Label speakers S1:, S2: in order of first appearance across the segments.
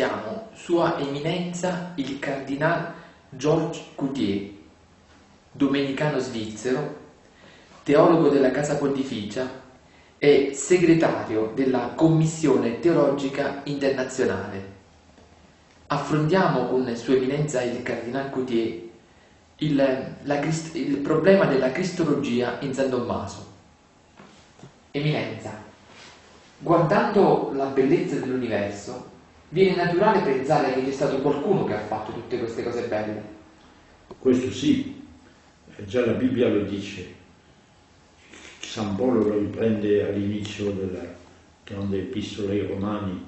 S1: intervistiamo Sua Eminenza il Cardinal Georges Coutier, domenicano svizzero, teologo della Casa Pontificia e segretario della Commissione Teologica Internazionale. Affrontiamo con Sua Eminenza il Cardinal Coutier il, la, il problema della cristologia in San Tommaso. Eminenza, guardando la bellezza dell'universo, viene naturale pensare che c'è stato qualcuno che ha fatto tutte queste cose belle.
S2: Questo sì, già la Bibbia lo dice. San Paolo lo riprende all'inizio della grande epistola ai Romani,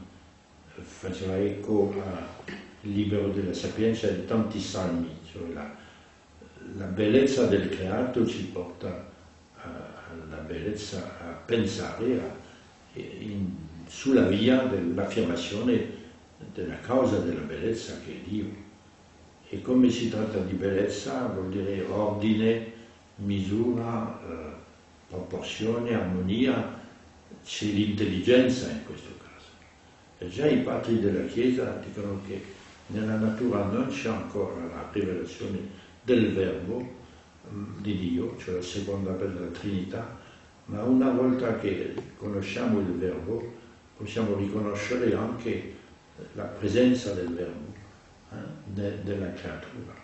S2: faceva eco al libro della sapienza di tanti salmi, cioè la, la bellezza del creato ci porta alla bellezza a pensare a, in, sulla via dell'affermazione della causa della bellezza che è Dio. E come si tratta di bellezza vuol dire ordine, misura, eh, proporzione, armonia, c'è l'intelligenza in questo caso. E già i padri della Chiesa dicono che nella natura non c'è ancora la rivelazione del verbo mm, di Dio, cioè la seconda della Trinità, ma una volta che conosciamo il verbo possiamo riconoscere anche la presenza del verbo eh, de, della creatura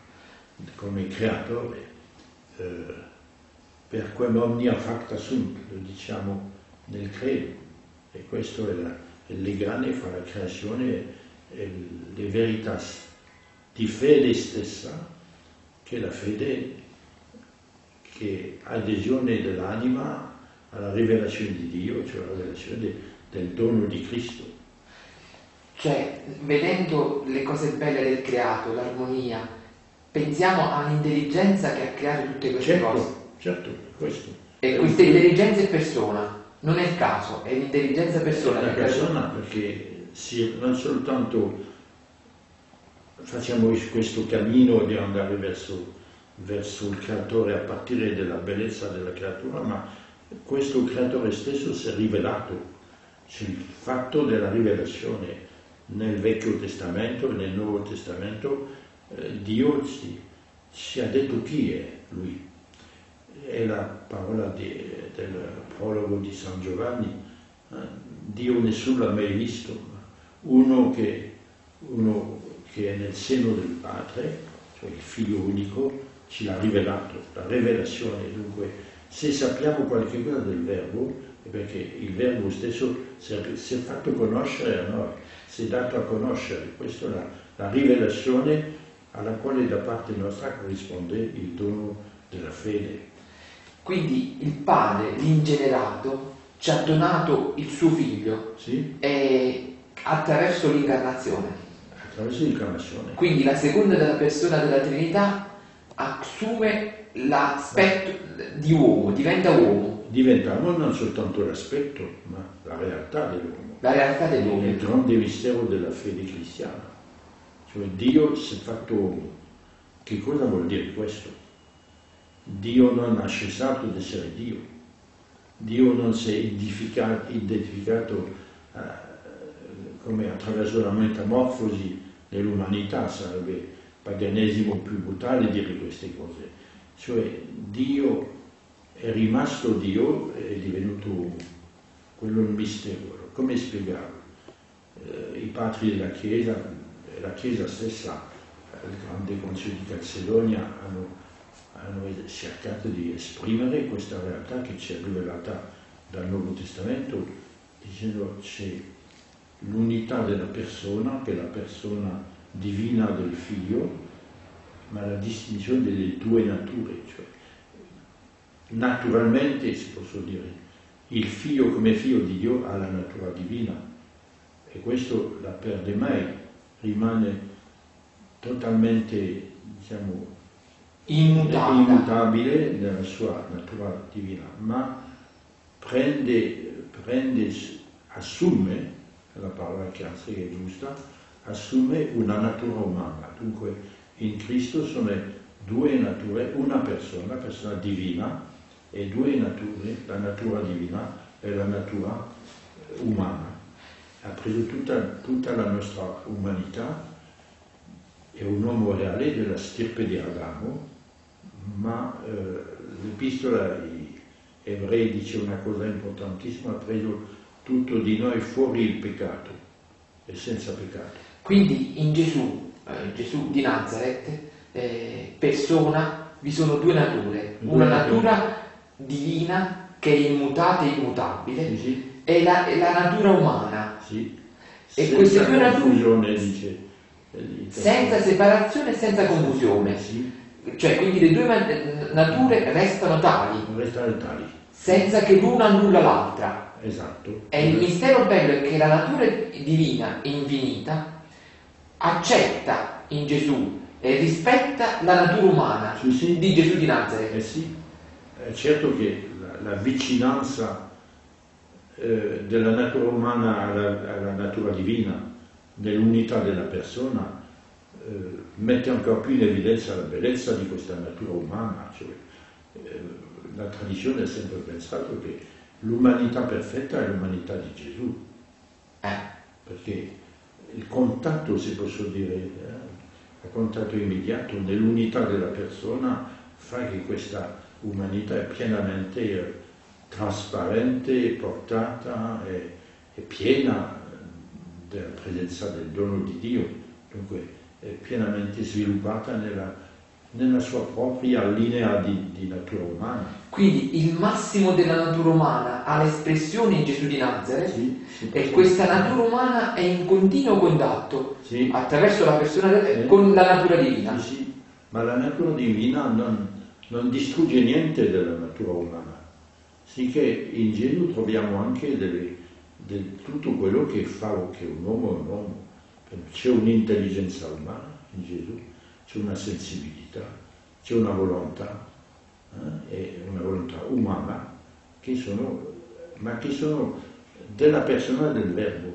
S2: come creatore eh, per quem omnia facta sunt lo diciamo nel credo e questo è, la, è il legame fra la creazione e le verità di fede stessa che è la fede che adesione dell'anima alla rivelazione di Dio, cioè la rivelazione de, del dono di Cristo.
S1: Cioè, vedendo le cose belle del creato, l'armonia, pensiamo all'intelligenza che ha creato tutte queste
S2: certo,
S1: cose.
S2: Certo, questo.
S1: E questa intelligenza è persona, non è il caso, è l'intelligenza persona.
S2: È la persona perché si, non soltanto facciamo questo cammino di andare verso, verso il creatore a partire dalla bellezza della creatura, ma questo creatore stesso si è rivelato. C'è il fatto della rivelazione nel Vecchio Testamento e nel Nuovo Testamento eh, Dio ci, ci, ha detto chi è Lui. È la parola di, del prologo di San Giovanni. Eh, Dio nessuno l'ha mai visto, uno che, uno che è nel seno del Padre, cioè il Figlio unico, ci l'ha rivelato. La rivelazione, dunque, se sappiamo qualche cosa del Verbo, è perché il Verbo stesso si è, si è fatto conoscere a noi si è dato a conoscere. Questa è la, la rivelazione alla quale da parte nostra corrisponde il dono della fede.
S1: Quindi il Padre, l'ingenerato, ci ha donato il suo figlio
S2: sì?
S1: attraverso l'incarnazione.
S2: Attraverso l'incarnazione.
S1: Quindi la seconda della persona della Trinità assume l'aspetto di uomo, diventa uomo.
S2: Diventa uomo non soltanto l'aspetto, ma la realtà dell'uomo
S1: la realtà.
S2: È il grande mistero della fede cristiana. Cioè Dio si è fatto uomo. Che cosa vuol dire questo? Dio non ha cessato di essere Dio. Dio non si è identificato, identificato eh, come attraverso la metamorfosi dell'umanità, sarebbe paganesimo più brutale dire queste cose. Cioè Dio è rimasto Dio e è divenuto uomo. Quello è un mistero. Come spiegarlo? Eh, I padri della Chiesa, la Chiesa stessa, il grande Consiglio di Calcedonia, hanno, hanno cercato di esprimere questa realtà che ci è rivelata dal Nuovo Testamento, dicendo c'è l'unità della persona, che è la persona divina del figlio, ma la distinzione delle due nature, cioè naturalmente si può dire il figlio come figlio di Dio ha la natura divina e questo la perde mai, rimane totalmente diciamo,
S1: immutabile.
S2: immutabile nella sua natura divina, ma prende, prende assume, la parola che anzi è giusta, assume una natura umana. Dunque in Cristo sono due nature, una persona, persona divina, e due nature, la natura divina e la natura umana. ha preso tutta, tutta la nostra umanità, è un uomo reale della stirpe di Adamo, ma eh, l'epistola ebrei dice una cosa importantissima, ha preso tutto di noi fuori il peccato e senza peccato.
S1: Quindi in Gesù, eh, Gesù di Nazareth, eh, persona, vi sono due nature,
S2: Due
S1: una natura divina che è immutata e immutabile
S2: Sì, sì.
S1: e la, e la natura umana,
S2: Sì.
S1: E
S2: senza
S1: queste due nature-
S2: dice. eh, il
S1: senza separazione e senza confusione. Cioè, quindi le due ma- nature restano tali,
S2: restare tali.
S1: senza che l'una annulla l'altra.
S2: Esatto.
S1: E il mistero bello è che la natura divina infinita accetta in Gesù e rispetta la natura umana di Gesù di Nazareth.
S2: Eh è certo che la, la vicinanza eh, della natura umana alla, alla natura divina, nell'unità della persona, eh, mette ancora più in evidenza la bellezza di questa natura umana. Cioè, eh, la tradizione ha sempre pensato che l'umanità perfetta è l'umanità di Gesù,
S1: Eh,
S2: perché il contatto, se posso dire, eh, il contatto immediato nell'unità della persona fa che questa umanità è pienamente eh, trasparente, portata e, e piena eh, della presenza del dono di Dio, dunque è pienamente sviluppata nella, nella sua propria linea di, di natura umana.
S1: Quindi il massimo della natura umana ha l'espressione in Gesù di Nazareth
S2: Sì, sì,
S1: e
S2: sì.
S1: questa natura umana è in continuo contatto attraverso la persona
S2: Sì.
S1: con la natura divina.
S2: Sì, sì, ma la natura divina non, non distrugge niente della natura umana, sicché in Gesù troviamo anche delle- del- tutto quello che fa che un uomo è un uomo. C'è un'intelligenza umana in Gesù, c'è una sensibilità, c'è una volontà, eh, una volontà umana, che sono, ma che sono della persona del verbo.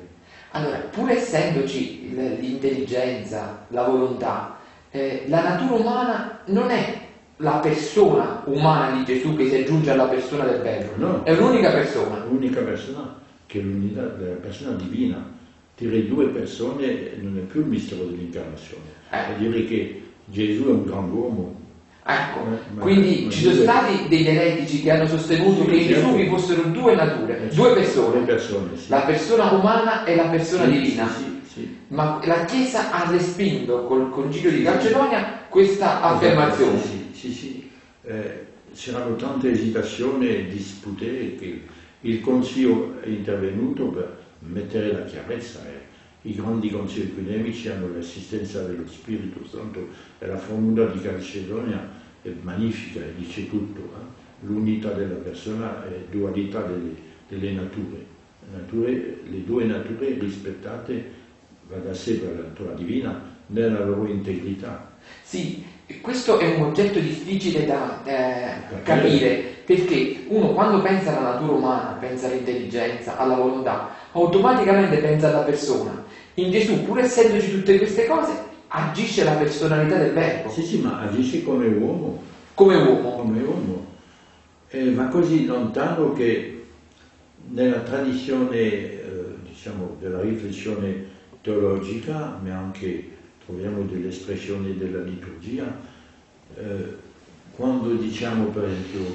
S1: Allora, pur essendoci l'intelligenza, la volontà, eh, la natura umana non è la persona umana di Gesù che si aggiunge alla persona del Verbo,
S2: No.
S1: è un'unica persona.
S2: l'unica persona che è l'unità della persona divina. Dire due persone non è più il mistero dell'incarnazione,
S1: Eh.
S2: è dire che Gesù è un grand'uomo.
S1: Ecco,
S2: Eh,
S1: quindi ci sono stati degli eretici che hanno sostenuto
S2: Sì,
S1: che in Gesù vi fossero due nature,
S2: Eh,
S1: due
S2: Due
S1: persone,
S2: persone, sì.
S1: la persona umana e la persona
S2: Sì,
S1: divina.
S2: Sì.
S1: Ma la Chiesa ha respinto col Concilio di Calcedonia questa affermazione.
S2: Sì, sì, sì. Eh, c'erano tante esitazioni e dispute che il Consiglio è intervenuto per mettere la chiarezza. eh. I grandi consigli epidemici hanno l'assistenza dello Spirito Santo e la formula di Calcedonia è magnifica e dice tutto. eh. L'unità della persona e dualità delle, delle nature. Nature- Le due nature rispettate va da sé per la natura divina nella loro integrità.
S1: Sì, questo è un oggetto difficile da eh, capire perché uno quando pensa alla natura umana, pensa all'intelligenza, alla volontà, automaticamente pensa alla persona. In Gesù, pur essendoci tutte queste cose, agisce la personalità del Verbo
S2: Sì, sì, ma agisce come uomo,
S1: come uomo.
S2: come uomo. Eh, ma così lontano che nella tradizione, eh, diciamo, della riflessione teologica, ma anche troviamo delle espressioni della liturgia, eh, quando diciamo per esempio eh,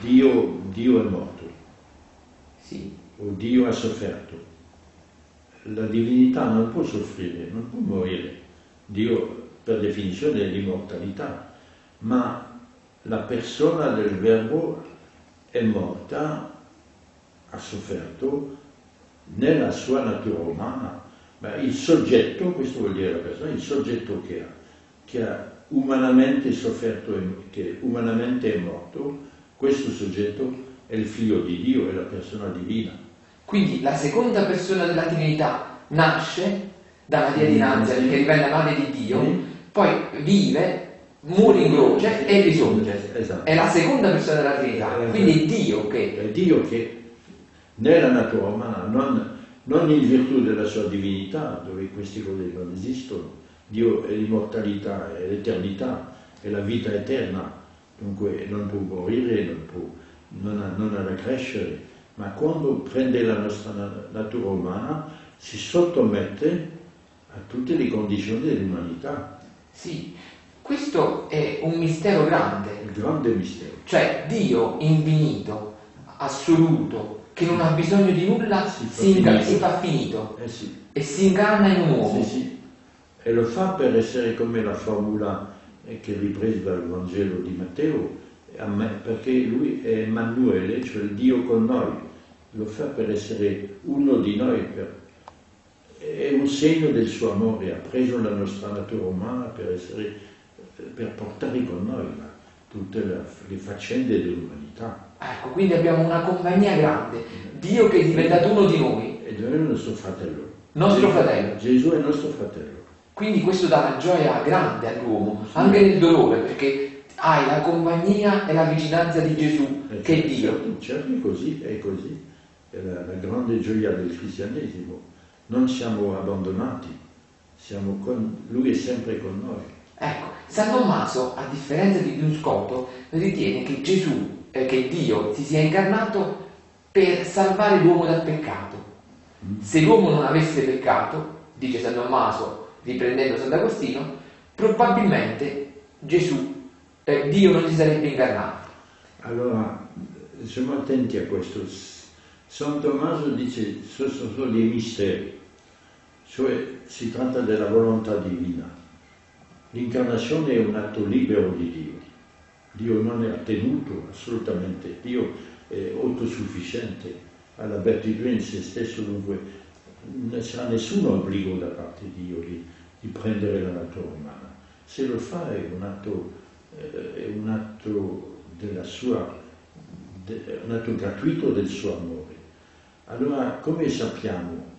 S2: Dio, Dio è morto
S1: Sì,
S2: o Dio ha sofferto, la divinità non può soffrire, non può morire. Dio per definizione è l'immortalità, ma la persona del verbo è morta, ha sofferto nella sua natura umana, ma il soggetto, questo vuol dire la persona, il soggetto che ha, che ha umanamente sofferto e che umanamente è morto, questo soggetto è il figlio di Dio, è la persona divina.
S1: quindi la seconda persona della Trinità nasce da Maria di Nazareth che rivela madre di Dio,
S2: Sì.
S1: poi vive, muore in croce e risorge.
S2: Esatto.
S1: È la seconda persona della Trinità,
S2: Eh,
S1: quindi è Dio che
S2: È Dio che nella natura umana, non, non in virtù della sua divinità, dove queste cose non esistono, Dio è l'immortalità, è l'eternità, è la vita eterna, dunque non può morire, non, può, non, ha, non ha da crescere, ma quando prende la nostra natura umana si sottomette a tutte le condizioni dell'umanità.
S1: Sì, questo è un mistero grande.
S2: Un grande mistero.
S1: Cioè Dio infinito, assoluto, che non ha bisogno di nulla, si fa, si finito. Si fa finito.
S2: Eh sì.
S1: E si incarna in un uomo.
S2: Sì, sì. E lo fa per essere come la formula che è ripresa dal Vangelo di Matteo, perché lui è Emanuele, cioè Dio con noi. Lo fa per essere uno di noi, per è un segno del suo amore, ha preso la nostra natura umana per, essere, per portare con noi tutte le faccende dell'umanità.
S1: Ecco, quindi abbiamo una compagnia grande, Dio che è diventato uno di noi.
S2: E Dio è il nostro fratello.
S1: Nostro fratello.
S2: Gesù è il nostro fratello.
S1: Quindi questo dà una gioia grande all'uomo, sì. anche nel dolore, perché hai la compagnia e la vicinanza di Gesù, eh, che è Dio.
S2: Certo, certo, è così, è così. È la, la grande gioia del cristianesimo non siamo abbandonati, siamo con, lui è sempre con noi.
S1: Ecco, San Tommaso, a differenza di Bruscotto, ritiene che Gesù, che Dio si sia incarnato per salvare l'uomo dal peccato. Mm. Se l'uomo non avesse peccato, dice San Tommaso, riprendendo Sant'Agostino, probabilmente Gesù, eh, Dio non si sarebbe incarnato.
S2: Allora, siamo attenti a questo. San Tommaso dice sono solo dei misteri cioè si tratta della volontà divina. L'incarnazione è un atto libero di Dio. Dio non è attenuto assolutamente, Dio è autosufficiente, ha la beatitudine in se stesso, dunque non c'è nessun obbligo da parte di Dio di, di, prendere la natura umana. Se lo fa è un atto, eh, è un atto sua, un atto gratuito del suo amore. Allora, come sappiamo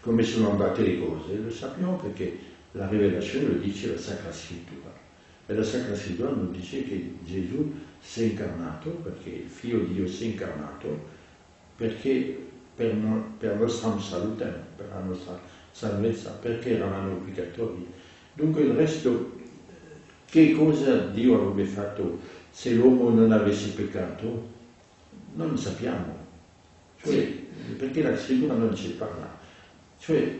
S2: come sono andate le cose, lo sappiamo perché la rivelazione lo dice la Sacra Scrittura. E la Sacra Scrittura non dice che Gesù si è incarnato, perché il Figlio di Dio si è incarnato, perché per, no, per la nostra salute, per la nostra salvezza, perché eravamo peccatori. Dunque il resto, che cosa Dio avrebbe fatto se l'uomo non avesse peccato? Non lo sappiamo. Cioè, perché la scrittura non ci parla. Cioè,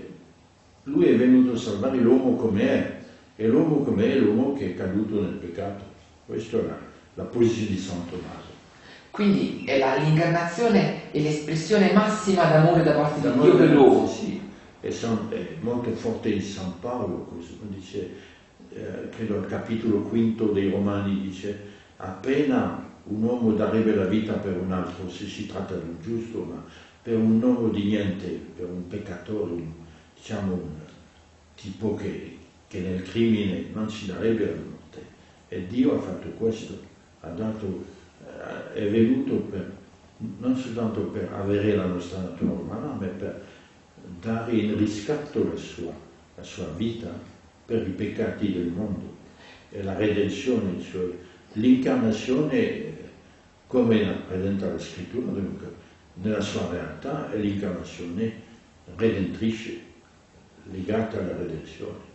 S2: lui è venuto a salvare l'uomo come è, e l'uomo come è l'uomo che è caduto nel peccato. Questa è la, la posizione di San Tommaso.
S1: Quindi è l'incarnazione è l'espressione massima d'amore da parte di Dio per l'uomo.
S2: Sì, è, San, è, molto forte in San Paolo, come dice, eh, credo al capitolo quinto dei Romani, dice appena un uomo darebbe la vita per un altro, se si tratta di un giusto, ma per un uomo di niente, per un peccatore, un, diciamo un tipo che, che, nel crimine non ci darebbe la morte. E Dio ha fatto questo, ha dato, eh, è venuto per, non soltanto per avere la nostra natura umana, ma per dare in riscatto la sua, la sua vita per i peccati del mondo. E la redenzione, cioè l'incarnazione, come presenta la scrittura, dunque, nella sua realtà è l'incarnazione redentrice, legata alla redenzione.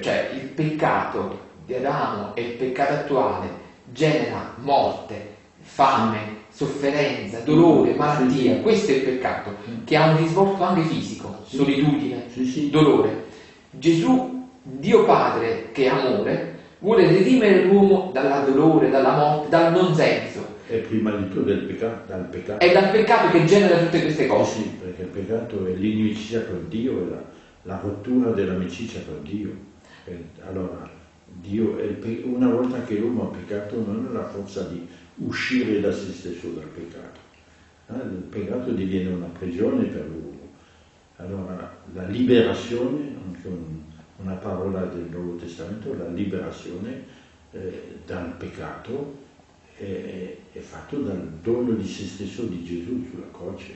S1: Cioè il peccato di Adamo e il peccato attuale genera morte, fame, sofferenza, dolore, malattia, sì, sì. questo è il peccato, che ha un risvolto anche fisico, sì. solitudine, dolore. Gesù, Dio Padre, che è amore, vuole redimere l'uomo dal dolore, dalla morte, dal non senso
S2: è prima di tutto del peccato, dal peccato.
S1: È dal peccato che genera tutte queste cose.
S2: Sì, perché il peccato è l'inimicizia con Dio, è la, la rottura dell'amicizia con Dio. Allora, Dio, una volta che l'uomo ha peccato non ha la forza di uscire da se stesso dal peccato. Eh, il peccato diviene una prigione per l'uomo. Allora, la liberazione, anche un, una parola del Nuovo Testamento, la liberazione eh, dal peccato è, è fatto dal dono di se stesso di Gesù sulla croce.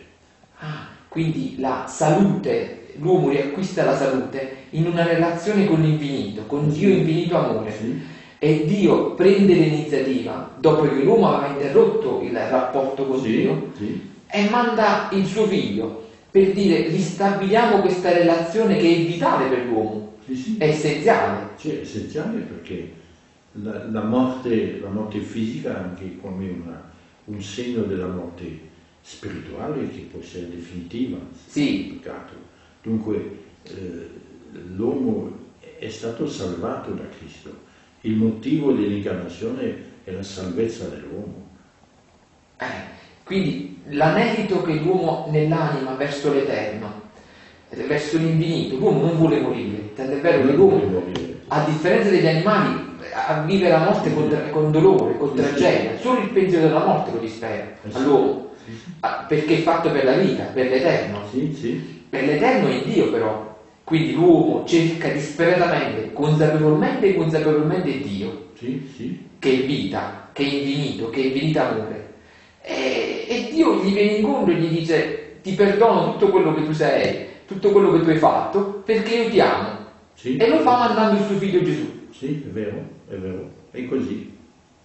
S1: Ah, quindi la salute, l'uomo riacquista la salute in una relazione con l'infinito, con Dio infinito amore. Sì. E Dio prende l'iniziativa, dopo che l'uomo aveva interrotto il rapporto con sì, Dio, sì. e manda il suo figlio per dire ristabiliamo questa relazione che è vitale per l'uomo, è essenziale.
S2: Cioè, è essenziale perché la, la, morte, la morte, fisica anche come una, un segno della morte spirituale che può essere definitiva,
S1: sì.
S2: Dunque eh, l'uomo è stato salvato da Cristo. Il motivo dell'incarnazione è la salvezza dell'uomo.
S1: Eh, quindi l'anelito che l'uomo nell'anima verso l'Eterno, verso l'infinito, l'uomo non vuole morire, tant'è vero che l'uomo, a differenza degli animali, vive la morte con, con dolore, con tragedia, solo il pensiero della morte lo dispera eh all'uomo, perché è fatto per la vita, per l'Eterno.
S2: Sì, sì.
S1: Per l'Eterno è Dio però. Quindi l'uomo cerca disperatamente, consapevolmente e inconsapevolmente Dio,
S2: sì,
S1: che è vita, che è infinito, che è infinito amore. E, e Dio gli viene incontro e gli dice ti perdono tutto quello che tu sei, tutto quello che tu hai fatto, perché io ti amo. E lo fa mandando il suo figlio Gesù.
S2: Sì, è vero, è vero, è così.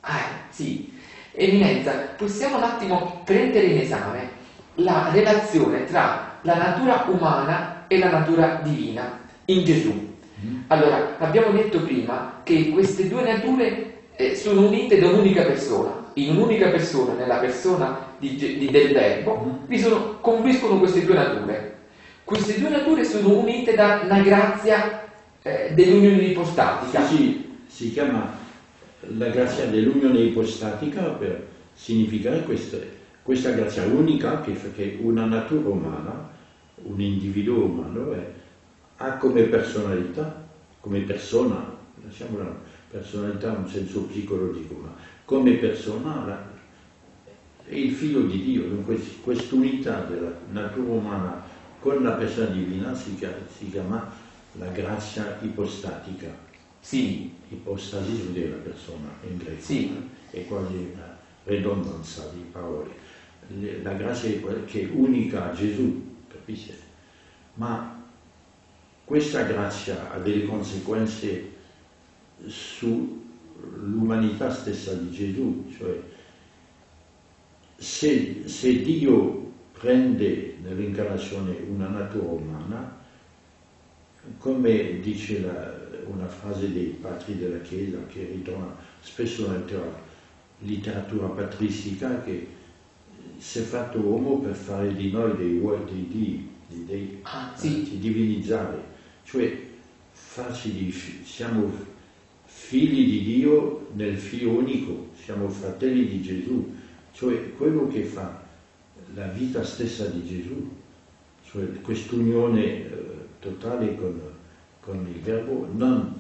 S1: Ah, sì. Eminenza, possiamo un attimo prendere in esame la relazione tra la natura umana e la natura divina in Gesù. Mm. Allora, abbiamo detto prima che queste due nature eh, sono unite da un'unica persona. In un'unica persona, nella persona di, di, del Verbo, mm. vi sono, confluiscono queste due nature. Queste due nature sono unite da una grazia eh, dell'unione ipostatica.
S2: Sì, si chiama la grazia dell'unione ipostatica per significare questa, questa grazia unica che, che una natura umana, un individuo umano è, ha come personalità, come persona, lasciamo la personalità in un senso psicologico, ma come persona la, è il figlio di Dio, dunque quest'unità della natura umana con la persona divina si si chiama la grazia ipostatica.
S1: Sì.
S2: Ipostasi vuol dire la persona in greco.
S1: Sì.
S2: È quasi una redondanza di parole. La grazia che è unica a Gesù, capisce? Ma questa grazia ha delle conseguenze sull'umanità stessa di Gesù, cioè se, se Dio prende nell'incarnazione una natura umana, come dice la, una frase dei padri della Chiesa che ritorna spesso nella letteratura patristica, che si è fatto uomo per fare di noi dei, dei dei, dei, dei
S1: ah, sì.
S2: eh, divinizzare, cioè farci di, siamo figli di Dio nel figlio unico, siamo fratelli di Gesù, cioè quello che fa la vita stessa di Gesù, cioè quest'unione eh, totale con, con il verbo, non,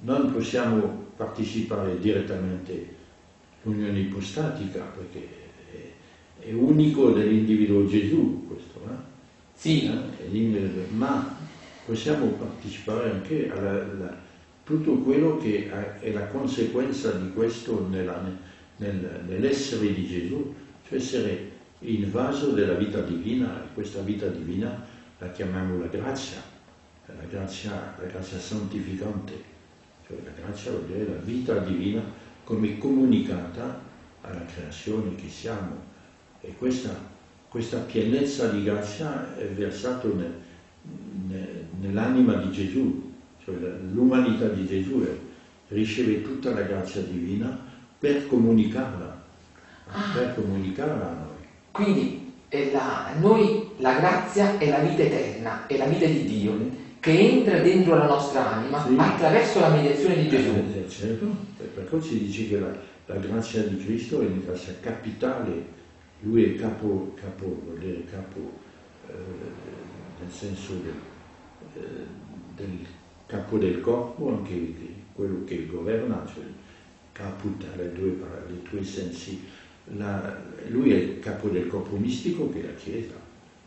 S2: non, possiamo partecipare direttamente all'unione ipostatica perché è, è unico dell'individuo Gesù questo, eh?
S1: Sì.
S2: Eh? ma possiamo partecipare anche a tutto quello che è la conseguenza di questo nell'essere di Gesù, cioè essere invaso della vita divina, questa vita divina la chiamiamo la grazia, la grazia, la grazia santificante, cioè la grazia vuol dire la vita divina come comunicata alla creazione che siamo. E questa, questa pienezza di grazia è versata nel, nel, nell'anima di Gesù, cioè l'umanità di Gesù riceve tutta la grazia divina per comunicarla,
S1: ah.
S2: per comunicarla a noi.
S1: Quindi la, noi la grazia è la vita eterna, è la vita di Dio che entra dentro la nostra anima sì. attraverso la mediazione di Gesù.
S2: Eh, certo, per questo si dice che la, la, grazia di Cristo è una grazia capitale, lui è capo, capo vuol dire capo eh, nel senso del, eh, del, capo del corpo, anche quello che governa, cioè ha le due, le due sensi. La, lui è il capo del corpo mistico che è la Chiesa.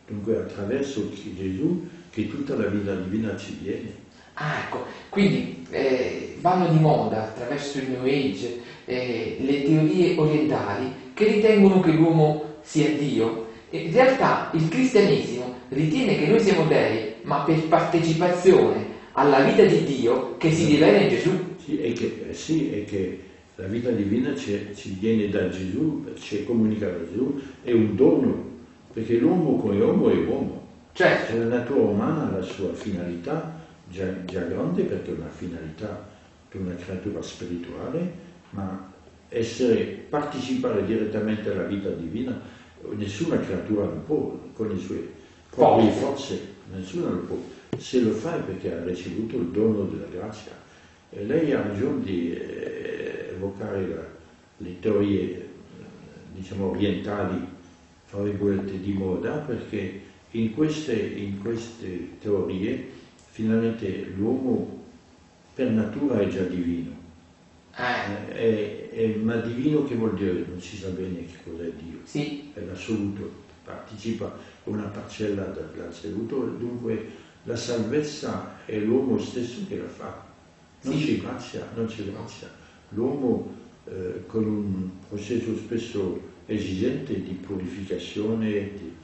S2: Dunque attraverso Gesù che tutta la vita divina ci viene.
S1: Ah, ecco, quindi eh, vanno di moda attraverso il New Age eh, le teorie orientali che ritengono che l'uomo sia Dio. In realtà il cristianesimo ritiene che noi siamo dei, ma per partecipazione alla vita di Dio che si rivela in Gesù.
S2: Sì, e che, eh, sì, e che la vita divina ci, ci viene da Gesù, ci comunica da Gesù, è un dono, perché l'uomo come uomo è uomo.
S1: Certo.
S2: La natura umana ha la sua finalità già, già grande perché è una finalità di una creatura spirituale, ma essere, partecipare direttamente alla vita divina, nessuna creatura lo può, con le sue proprie forze, nessuno lo può. Se lo fa è perché ha ricevuto il dono della grazia. E lei ha ragione di eh, evocare la, le teorie, diciamo, orientali, fra virgolette, di moda, perché in queste, in queste teorie finalmente l'uomo per natura è già divino. Eh. È, è, ma divino che vuol dire? Non si sa bene che cos'è Dio.
S1: Sì.
S2: È l'assoluto, partecipa una parcella dall'assoluto, dunque la salvezza è l'uomo stesso che la fa. Non sì. c'è grazia, non c'è grazia. L'uomo eh, con un processo spesso esigente di purificazione, di,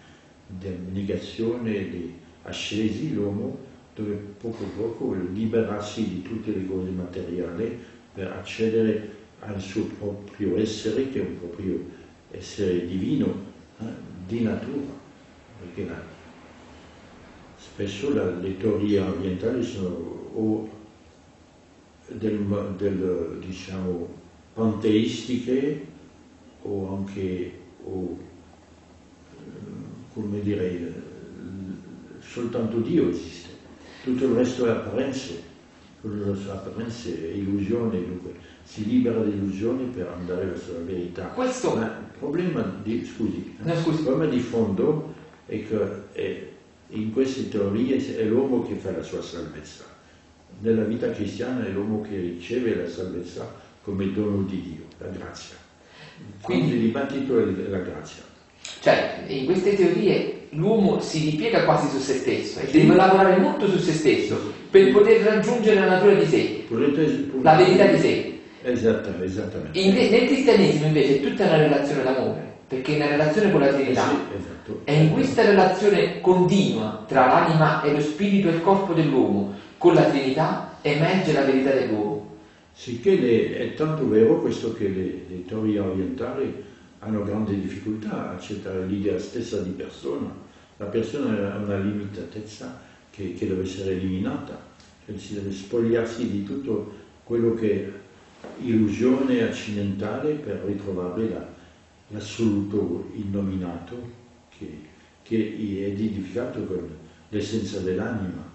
S2: di abnegazione, di ascesi, l'uomo dove poco a poco liberarsi di tutte le cose materiali per accedere al suo proprio essere, che è un proprio essere divino, eh, di natura. Perché la, spesso la, le teorie orientali sono o del, del, diciamo, panteistiche o anche, o, come direi, soltanto Dio esiste tutto il resto è apparenze, è apparenze e illusioni, dunque si libera illusioni per andare verso la verità.
S1: Questo...
S2: Ma il problema di, scusi,
S1: no, scusi.
S2: il problema di fondo è che è, in queste teorie è l'uomo che fa la sua salvezza. Nella vita cristiana è l'uomo che riceve la salvezza come dono di Dio, la grazia. Quindi il dibattito è la grazia.
S1: Cioè, in queste teorie l'uomo si ripiega quasi su se stesso e deve lavorare molto su se stesso per poter raggiungere la natura di sé, la verità di sé.
S2: Esattamente. esattamente.
S1: In, nel cristianesimo invece è tutta una relazione d'amore, perché è una relazione con la Trinità.
S2: Eh sì, esatto.
S1: È in questa relazione continua tra l'anima e lo spirito e il corpo dell'uomo con la Trinità emerge la verità dell'uomo.
S2: Sicché le, è tanto vero questo che le, le teorie orientali hanno grande difficoltà a accettare l'idea stessa di persona. La persona ha una limitatezza che, che deve essere eliminata, cioè si deve spogliarsi di tutto quello che è illusione accidentale per ritrovare la, l'assoluto innominato che, che, è edificato con l'essenza dell'anima.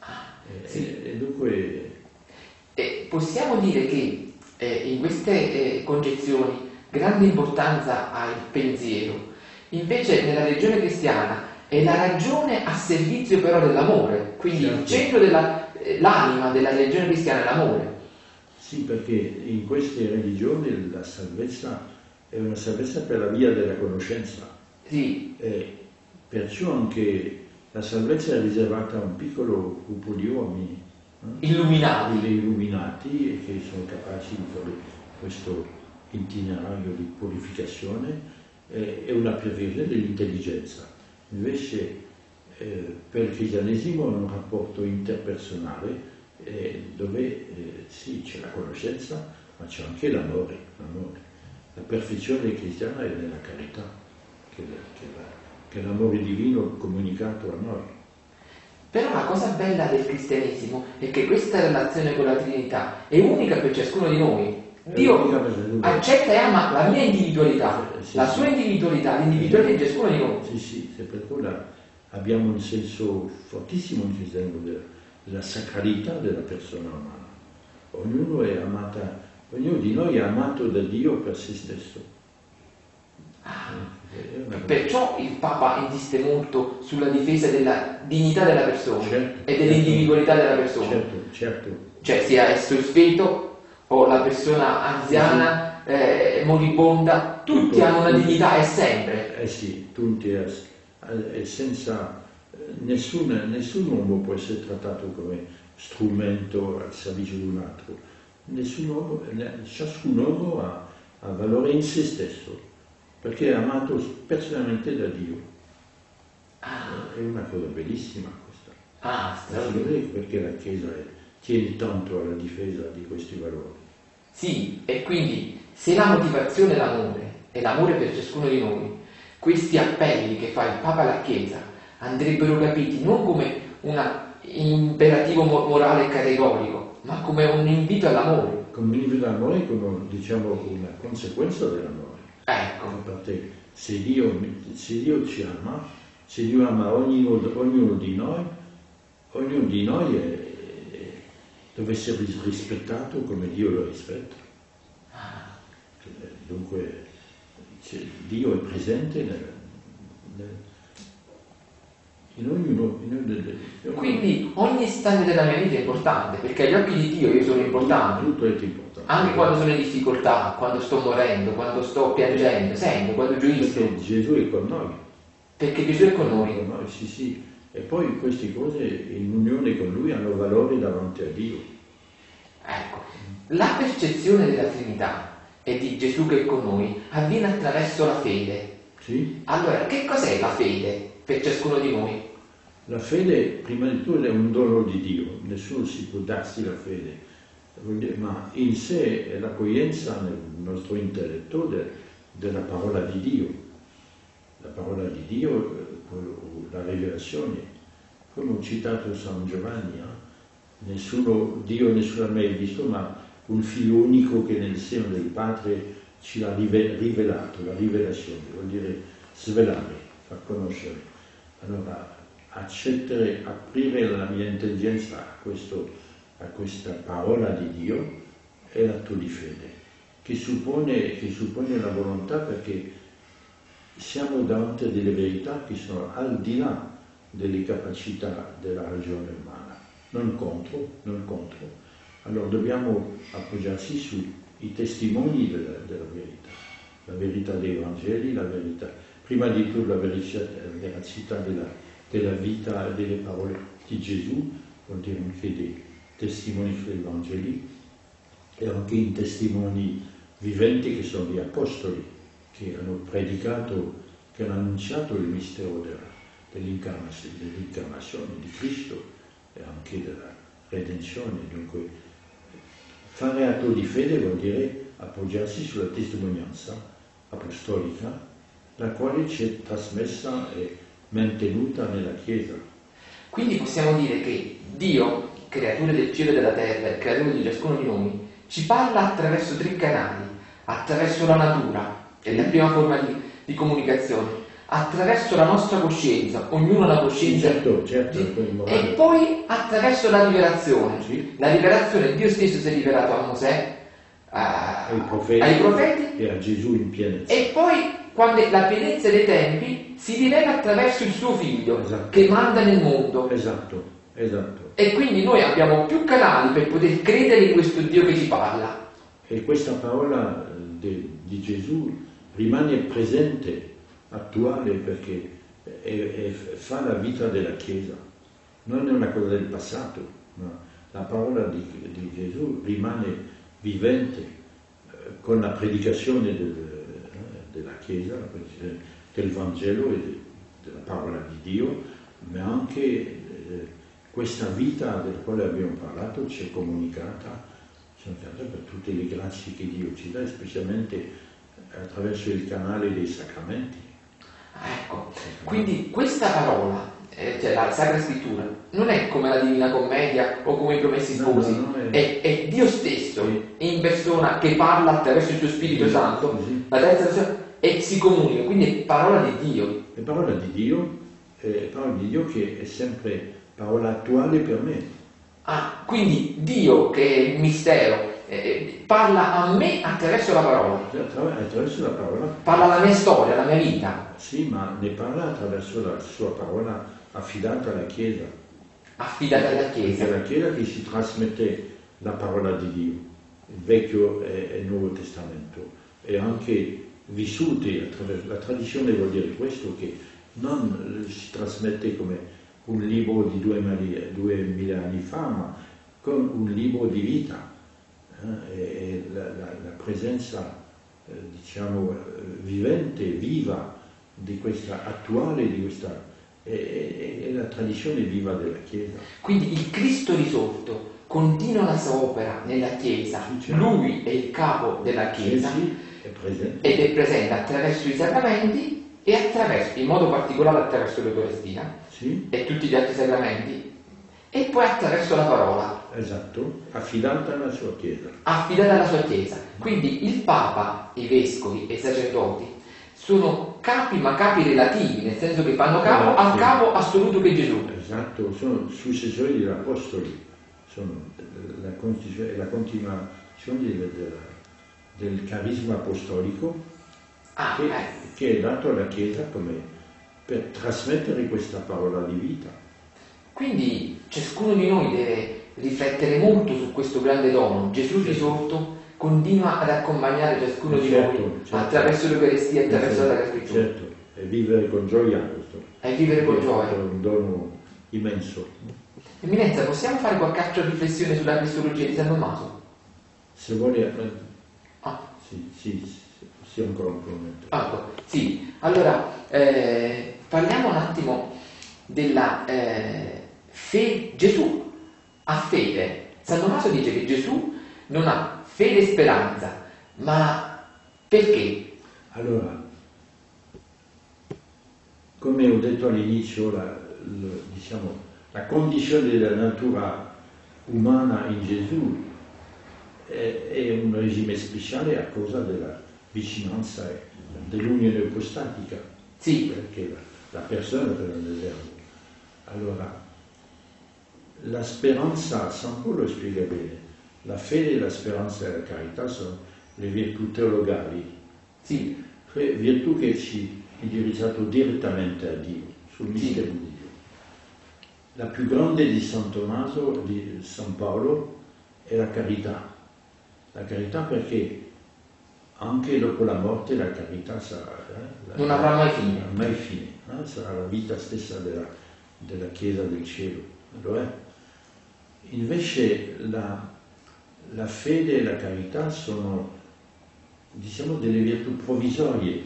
S1: Eh, sì.
S2: E, e dunque...
S1: E possiamo dire che eh, in queste eh, concezioni grande importanza ha il pensiero. Invece nella religione cristiana è la ragione a servizio però dell'amore, quindi certo. il centro dell'anima della religione cristiana è l'amore.
S2: Sì, perché in queste religioni la salvezza è una salvezza per la via della conoscenza.
S1: Sì.
S2: E perciò anche la salvezza è riservata a un piccolo gruppo di uomini.
S1: Eh? Illuminati.
S2: Illuminati e che sono capaci di fare questo itinerario di purificazione eh, è una previsione dell'intelligenza. Invece eh, per il cristianesimo è un rapporto interpersonale eh, dove eh, sì c'è la conoscenza ma c'è anche l'amore. La perfezione cristiana è nella carità, che è l'amore divino comunicato a noi.
S1: Però la cosa bella del cristianesimo è che questa relazione con la Trinità è unica per ciascuno di noi, Dio accetta e ama la mia individualità, sì, la sua individualità, l'individualità di ciascuno di noi.
S2: Sì, sì, se per quello abbiamo un senso fortissimo in cristianesimo della, della sacralità della persona umana. Ognuno è amata, ognuno di noi è amato da Dio per se stesso.
S1: Ah, perciò il Papa insiste molto sulla difesa della dignità della persona certo, e dell'individualità certo, della persona.
S2: Certo, certo.
S1: Cioè sia esso il feto o la persona anziana, eh, moribonda, tutti Tutto, hanno una dignità e sempre.
S2: Eh sì, tutti, è, è senza, nessun, nessun uomo può essere trattato come strumento al servizio di un altro. Nessun uomo, ciascun uomo ha, ha valore in se stesso, perché è amato personalmente da Dio.
S1: Ah.
S2: È una cosa bellissima questa.
S1: Ah,
S2: perché la Chiesa tiene tanto alla difesa di questi valori.
S1: Sì, e quindi se la motivazione è l'amore, è l'amore per ciascuno di noi, questi appelli che fa il Papa alla Chiesa andrebbero capiti non come un imperativo morale categorico, ma come un invito all'amore.
S2: comunione d'amore come diciamo una conseguenza dell'amore.
S1: Ecco.
S2: Perché se Dio, se Dio ci ama, se Dio ama ognuno, ognuno di noi, ognuno di noi è, deve essere rispettato come Dio lo rispetta. Dunque Dio è presente nel, nel, in in ognuno,
S1: Quindi ogni istante della mia vita è importante, perché agli occhi di Dio io sono importante.
S2: Tutto è importante.
S1: Anche quando sono in difficoltà, quando sto morendo, quando sto piangendo, sento, quando gioisco.
S2: Perché Gesù è con noi.
S1: Perché Gesù è con noi.
S2: Con noi, sì, sì. E poi queste cose in unione con Lui hanno valore davanti a Dio.
S1: Ecco, la percezione della Trinità e di Gesù che è con noi avviene attraverso la fede.
S2: Sì?
S1: Allora, che cos'è la fede per ciascuno di noi?
S2: La fede, prima di tutto, è un dono di Dio, nessuno si può darsi la fede, ma in sé è l'accoglienza nel nostro intelletto de, della parola di Dio. La parola di Dio, la rivelazione. Come ho citato San Giovanni, eh? nessuno, Dio nessuno ha mai visto, ma un figlio unico che nel seno del Padre ci l'ha rivelato, la rivelazione, vuol dire svelare, far conoscere. Allora, accettere, aprire la mia intelligenza a, questo, a questa parola di Dio è l'atto di fede, che suppone, che suppone la volontà perché siamo davanti a delle verità che sono al di là delle capacità della ragione umana, non contro, non contro. Allora dobbiamo appoggiarsi sui testimoni della, della verità, la verità dei Vangeli, la verità, prima di tutto la veracità della, della vita e delle parole di Gesù, vuol dire anche dei testimoni sui Vangeli e anche i testimoni viventi che sono gli apostoli, che hanno predicato, che hanno annunciato il mistero dell'incarnazione, dell'incarnazione di Cristo e anche della redenzione. Dunque, fare atto di fede vuol dire appoggiarsi sulla testimonianza apostolica, la quale ci è trasmessa e mantenuta nella Chiesa.
S1: Quindi possiamo dire che Dio, creatore del cielo e della terra, il creatore di ciascuno di noi, ci parla attraverso tre canali, attraverso la natura, è la prima forma di, di comunicazione, attraverso la nostra coscienza, ognuno ha la coscienza,
S2: certo, certo,
S1: e poi attraverso la rivelazione.
S2: Sì.
S1: La rivelazione, Dio stesso si è rivelato a Mosè, a,
S2: ai, profeti,
S1: ai profeti,
S2: e a Gesù in pienezza.
S1: E poi, quando la pienezza dei tempi, si rivela attraverso il suo figlio,
S2: Esatto.
S1: che manda nel mondo.
S2: Esatto, esatto.
S1: E quindi noi abbiamo più canali per poter credere in questo Dio che ci parla.
S2: E questa parola di, di Gesù rimane presente, attuale, perché è, è, fa la vita della Chiesa. Non è una cosa del passato, ma la parola di, di Gesù rimane vivente eh, con la predicazione del, eh, della Chiesa, del Vangelo e de, della parola di Dio, ma anche eh, questa vita della quale abbiamo parlato ci è comunicata, ci è comunicata per tutte le grazie che Dio ci dà, specialmente attraverso il canale dei sacramenti.
S1: Ecco, quindi questa parola, eh, cioè la Sacra Scrittura, non è come la Divina Commedia o come i Promessi
S2: No,
S1: Sposi,
S2: no, no, è-
S1: è, è Dio stesso
S2: Sì.
S1: in persona che parla attraverso il suo Spirito
S2: Sì,
S1: Santo,
S2: sì.
S1: la terza persona, e si comunica, quindi è parola di Dio.
S2: È parola di Dio, è parola di Dio che è sempre parola attuale per me.
S1: Ah, quindi Dio, che è il mistero, eh, parla a me attraverso la parola,
S2: Attra- Attraverso la parola,
S1: parla la mia storia, la mia vita,
S2: sì, ma ne parla attraverso la sua parola affidata alla Chiesa.
S1: affidata alla Chiesa.
S2: è la Chiesa che si trasmette la parola di Dio, il Vecchio e il Nuovo Testamento, e anche vissute attraverso la tradizione vuol dire questo, che non si trasmette come un libro di duemila anni fa, ma con un libro di vita. Eh, la, la- la presenza, eh, diciamo, eh, vivente, viva di questa attuale, di questa è, è- è la tradizione viva della Chiesa.
S1: Quindi il Cristo risorto continua la sua opera nella Chiesa,
S2: Sì,
S1: lui è il capo della Chiesa
S2: Sì, è presente.
S1: ed è presente attraverso i sacramenti e attraverso, in modo particolare attraverso l'Eucaristia
S2: Sì,
S1: e tutti gli altri sacramenti e poi attraverso la parola.
S2: Esatto, affidata alla sua Chiesa.
S1: Affidata alla sua Chiesa. Quindi il Papa, i vescovi e i sacerdoti sono capi ma capi relativi, nel senso che fanno capo al capo assoluto che è Gesù.
S2: Esatto, sono successori degli apostoli, sono la, la continuazione del, del carisma apostolico
S1: ah,
S2: che,
S1: eh.
S2: che è dato alla Chiesa come per trasmettere questa parola di vita.
S1: Quindi ciascuno di noi deve riflettere molto su questo grande dono. Gesù risorto continua ad accompagnare ciascuno
S2: certo,
S1: di noi
S2: certo.
S1: attraverso l'Eucaristia e attraverso
S2: certo,
S1: la Scrittura.
S2: Certo, e vivere con gioia questo.
S1: E vivere con gioia.
S2: È un dono immenso.
S1: Eminenza, possiamo fare qualche altra riflessione sulla Cristologia di San Tommaso?
S2: Se vuole... eh,
S1: Ah.
S2: Sì, sì, sì, sì, ancora un momento.
S1: Ah, sì, allora eh, parliamo un attimo della eh, fede. Gesù ha fede. San Tommaso dice che Gesù non ha fede e speranza, ma perché?
S2: Allora, come ho detto all'inizio, la, la, diciamo, la condizione della natura umana in Gesù è, è, un regime speciale a causa della vicinanza dell'unione ipostatica,
S1: sì.
S2: perché la, la persona per il verbo. Allora, la speranza, San Paolo spiega bene, la fede, la speranza e la carità sono le virtù teologali,
S1: sì.
S2: cioè virtù che ci indirizzato direttamente a Dio, sul mistero sì. di Dio. La più grande di San Tommaso, di San Paolo, è la carità. La carità perché anche dopo la morte la carità sarà... Eh, la,
S1: non avrà mai fine.
S2: Mai fine eh, sarà la vita stessa della, della Chiesa del cielo. Lo è. Invece la, la fede e la carità sono, diciamo, delle virtù provvisorie,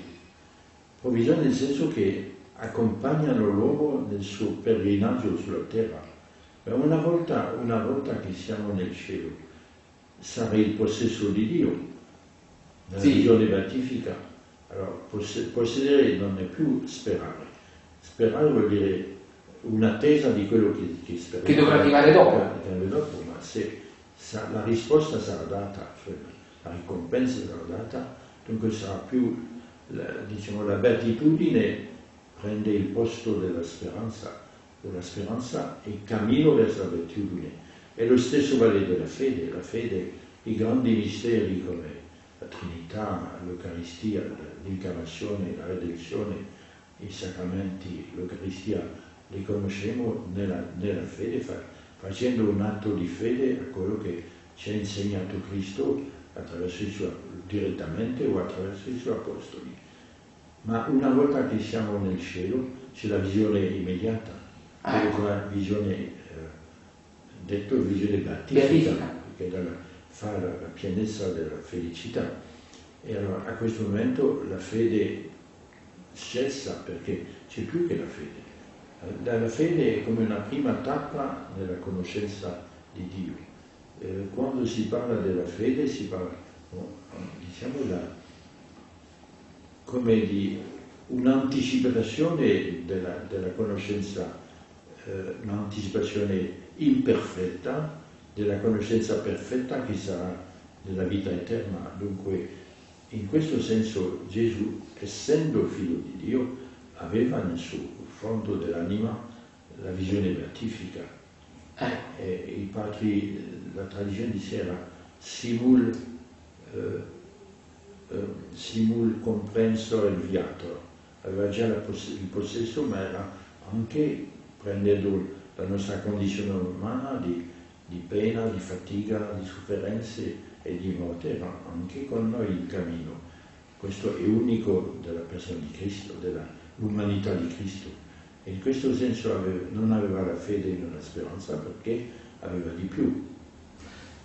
S2: provvisorie nel senso che accompagnano l'uomo nel suo pellegrinaggio sulla terra. Ma una volta, una volta che siamo nel cielo, sarà il possesso di Dio, nella
S1: Sì.
S2: visione beatifica. Allora, posse- possedere non è più sperare. Sperare vuol dire un'attesa di quello che, che speriamo.
S1: Che dovrà arrivare dopo.
S2: Dopo, ma se sa- la risposta sarà data, cioè la ricompensa sarà data, dunque sarà più, la, diciamo, la beatitudine prende il posto della speranza, la speranza è il cammino verso la beatitudine. E lo stesso vale della fede, la fede, i grandi misteri come la Trinità, l'Eucaristia, l'incarnazione, la redenzione, i sacramenti, l'Eucaristia, li conosciamo nella, nella fede, fa- facendo un atto di fede a quello che ci ha insegnato Cristo attraverso i suoi, direttamente o attraverso i suoi apostoli. Ma una volta che siamo nel cielo c'è la visione immediata,
S1: Ah, ecco.
S2: la visione, eh, detto visione Beatifica. che dalla- fa la, la pienezza della felicità. E allora a questo momento la fede cessa perché c'è più che la fede. La, fede è come una prima tappa nella conoscenza di Dio. Eh, quando si parla della fede si parla, diciamo, come di un'anticipazione della, della conoscenza, eh, un'anticipazione imperfetta della conoscenza perfetta che sarà nella vita eterna. Dunque, in questo senso Gesù, essendo figlio di Dio, aveva nel suo fondo dell'anima la visione beatifica.
S1: Eh,
S2: i padri, la tradizione diceva simul, eh, eh, simul comprensor il viator. Aveva già poss- il possesso, ma era anche prendendo la nostra condizione umana di, di pena, di fatica, di sofferenze e di morte, era anche con noi il cammino. Questo è unico della persona di Cristo, dell'umanità di Cristo. E in questo senso ave- non aveva la fede in una speranza perché aveva di più.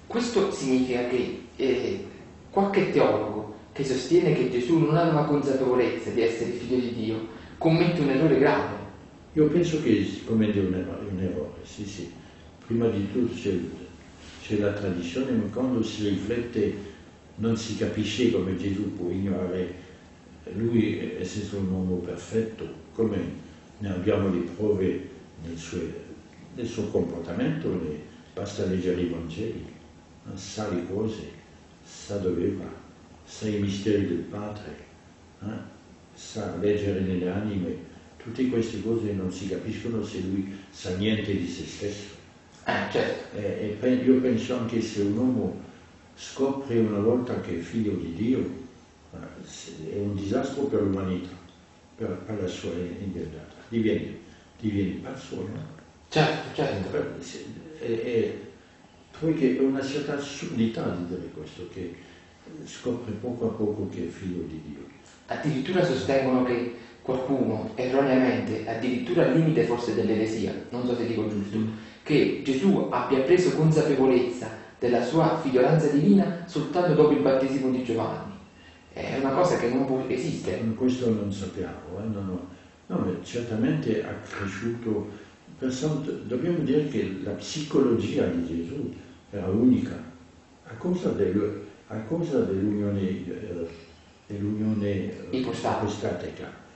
S1: questo significa che eh, qualche teologo che sostiene che Gesù non aveva consapevolezza di essere figlio di Dio commette un errore grave.
S2: Io penso che si commette un errore, un errore, sì sì. Prima di tutto c'è, c'è la tradizione, ma quando si riflette non si capisce come Gesù può ignorare lui essendo un uomo perfetto, come ne abbiamo le prove nel suo, nel suo comportamento, le, basta leggere i Vangeli, sa le cose, sa dove va, sa i misteri del Padre, eh? sa leggere nelle anime. Tutte queste cose non si capiscono se lui sa niente di se stesso.
S1: Ah, certo.
S2: E, e io penso anche se un uomo scopre una volta che è figlio di Dio, eh, è un disastro per l'umanità, per, per la sua indennata. Diviene, diviene no?
S1: Certo, certo.
S2: E, e, poiché è una certa assurdità di dire questo, che scopre poco a poco che è figlio di Dio.
S1: Addirittura sostengono che qualcuno, erroneamente, addirittura al limite forse dell'eresia, non so se dico giusto, che Gesù abbia preso consapevolezza della sua figliolanza divina soltanto dopo il battesimo di Giovanni. È una cosa che non può esistere.
S2: Questo non sappiamo, eh? no, no. No, certamente ha cresciuto, dobbiamo dire che la psicologia di Gesù era unica, a causa, del, a causa dell'unione, eh, dell'unione ipostatica.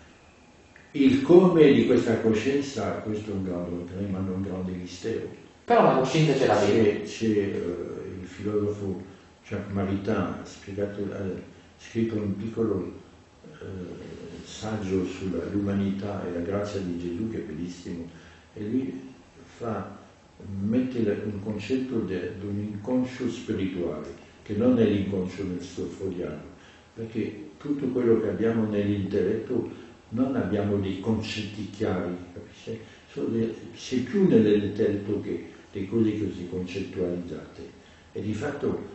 S2: Il come di questa coscienza, questo è un grande, rimane un grande mistero.
S1: Però la coscienza ce l'aveva.
S2: C'è, uh, il filosofo Jacques Maritain ha spiegato, ha scritto un piccolo saggio sull'umanità e la grazia di Gesù che è bellissimo e lui fa, mette un concetto di un inconscio spirituale che non è l'inconscio del suo freudiano perché tutto quello che abbiamo nell'intelletto non abbiamo dei concetti chiari, capisce? C'è più nell'intelletto che le cose così concettualizzate. E di fatto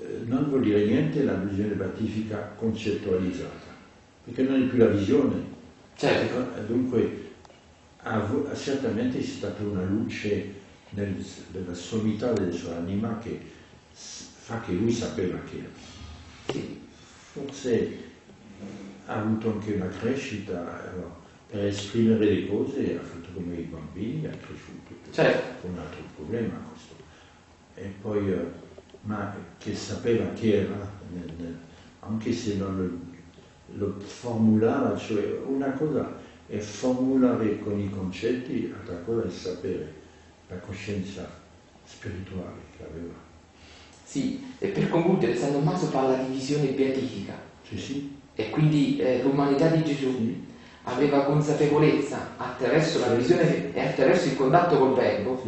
S2: eh, non vuol dire niente la visione beatifica concettualizzata, perché non è più la visione.
S1: Certo.
S2: Dunque, ha, certamente è stata una luce nel, nella sommità della sua anima che fa che lui sapeva che
S1: sì.
S2: forse ha avuto anche una crescita no? per esprimere le cose, ha fatto come i bambini, ha cresciuto.
S1: Certo.
S2: Un altro problema questo. E poi, uh, ma che sapeva che era, anche se non lo, formulava, cioè una cosa è formulare con i concetti, altra cosa è sapere la coscienza spirituale che aveva.
S1: Sì, e per concludere, San Tommaso parla di visione beatifica.
S2: Sì, sì
S1: e quindi eh, l'umanità di Gesù aveva consapevolezza attraverso la visione e attraverso il contatto col Verbo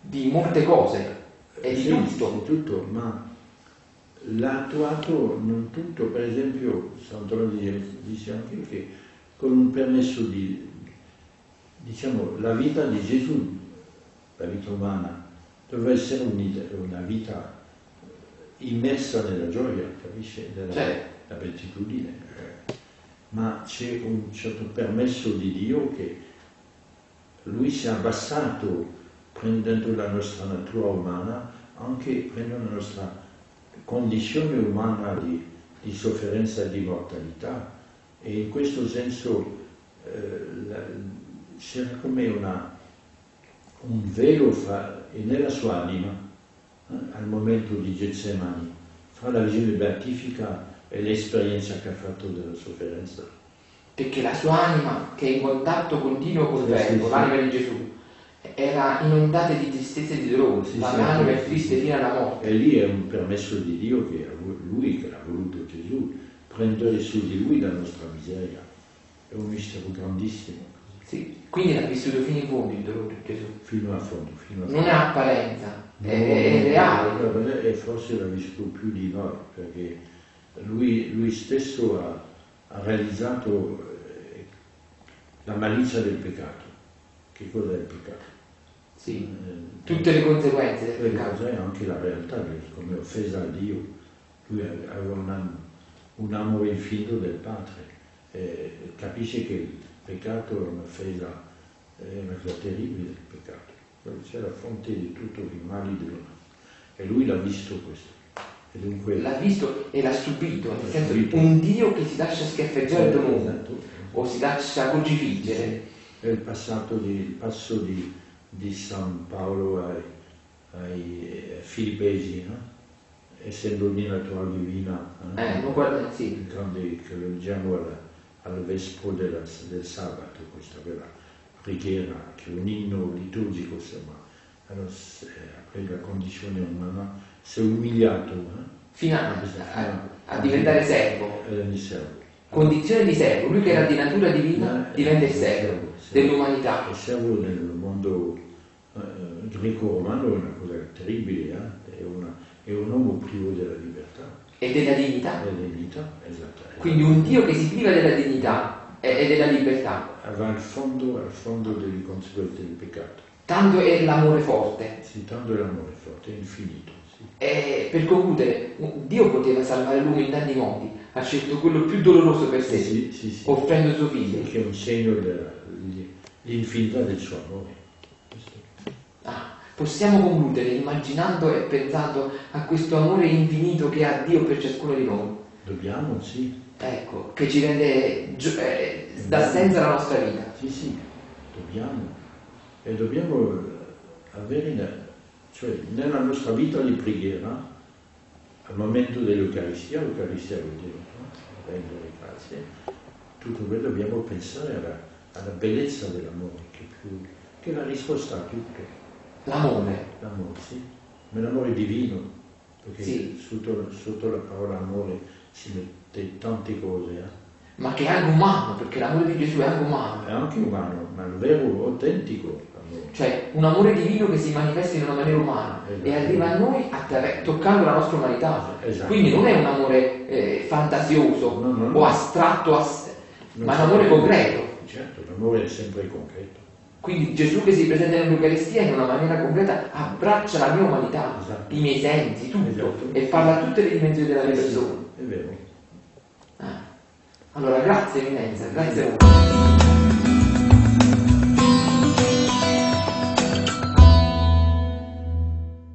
S1: di molte cose e di
S2: sì,
S1: tutto.
S2: Di tutto, ma l'ha attuato non tutto, per esempio Sant'Antonio dice anche che con un permesso di, diciamo, la vita di Gesù, la vita umana, doveva essere una vita immersa nella gioia, capisce? Della,
S1: certo
S2: la beatitudine, ma c'è un certo permesso di Dio che lui si è abbassato prendendo la nostra natura umana, anche prendendo la nostra condizione umana di, di sofferenza e di mortalità e in questo senso eh, c'era come una, un velo fra, nella sua anima eh, al momento di Getsemani fra la visione beatifica è l'esperienza che ha fatto della sofferenza.
S1: Perché la sua anima, che è in contatto continuo col Verbo, l'anima di Gesù, era inondata di tristezza e di dolore, sì, l'anima è triste fino alla morte.
S2: E lì è un permesso di Dio che lui, che l'ha voluto Gesù, prendere su di lui la nostra miseria. È un mistero grandissimo.
S1: Sì, quindi l'ha vissuto fino in fondo il dolore Gesù.
S2: Fino a fondo, fino a
S1: fondo. Non è apparenza, no, è, è reale.
S2: E forse l'ha vissuto più di noi, perché lui, lui stesso ha, ha realizzato eh, la malizia del peccato. Che è il peccato?
S1: Sì, eh, tutte le conseguenze del peccato.
S2: E anche la realtà, come offesa a Dio. Lui aveva un, un amore infinito del Padre. Eh, capisce che il peccato è un'offesa, è una cosa terribile il peccato. C'è la fonte di tutto il male dell'uomo. E lui l'ha visto questo.
S1: Dunque, l'ha visto e l'ha subito, nel senso subito. un Dio che si lascia schiaffeggiare noi esatto. o si lascia crocifiggere.
S2: È il, passato di, il passo di, di, San Paolo ai, ai eh, Filippesi, no? essendo una natura divina,
S1: eh? Eh, guarda, sì.
S2: grande che leggiamo al, al vespro della, del sabato, questo aveva preghiera, che è un inno liturgico, insomma, allora, après la condizione umana, si è umiliato. Eh?
S1: Fino a, a, a diventare servo.
S2: Eh, servo.
S1: Condizione di servo, lui che era di natura divina diventa il servo dell'umanità.
S2: Servo nel mondo eh, greco-romano è una cosa terribile, eh? è, una, è un uomo privo della libertà.
S1: E della dignità.
S2: Della dignità, esatto.
S1: Quindi un Dio che si priva della dignità e della libertà.
S2: Va al fondo, al fondo delle conseguenze del peccato.
S1: Tanto è l'amore forte.
S2: Sì, tanto è l'amore forte, è infinito. Sì.
S1: E per concludere, Dio poteva salvare l'uomo in tanti modi, ha scelto quello più doloroso per sé,
S2: sì, sì,
S1: offrendo suo figlio.
S2: Che è un segno dell'infinità del suo amore.
S1: Ah, possiamo concludere immaginando e pensando a questo amore infinito che ha Dio per ciascuno di noi.
S2: Dobbiamo, sì.
S1: Ecco, che ci rende, eh, dà senso alla nostra vita.
S2: Sì, sì, dobbiamo e dobbiamo avere, cioè nella nostra vita di preghiera, al momento dell'Eucaristia, l'Eucaristia vuol dire no? rendere grazie, tutto quello dobbiamo pensare alla, alla bellezza dell'amore, che, più, che è la risposta a tutto.
S1: L'amore?
S2: L'amore, sì, ma l'amore divino, perché sì. sotto, sotto, la parola amore si mette tante cose. Eh?
S1: Ma che è anche umano, perché l'amore di Gesù è anche umano.
S2: È anche umano, ma è vero, autentico
S1: cioè un amore divino che si manifesta in una maniera umana esatto. e arriva a noi toccando la nostra umanità. Esatto. Quindi non è un amore eh, fantasioso no, no, no. o astratto, ass- ma un amore concreto.
S2: L'amore è sempre concreto.
S1: Quindi Gesù che si presenta nell'Eucaristia in una maniera concreta abbraccia la mia umanità, esatto. i miei sensi, tutto, esatto. e parla a tutte le dimensioni della mia persona.
S2: È vero.
S1: Ah. Allora, grazie Eminenza, grazie a voi.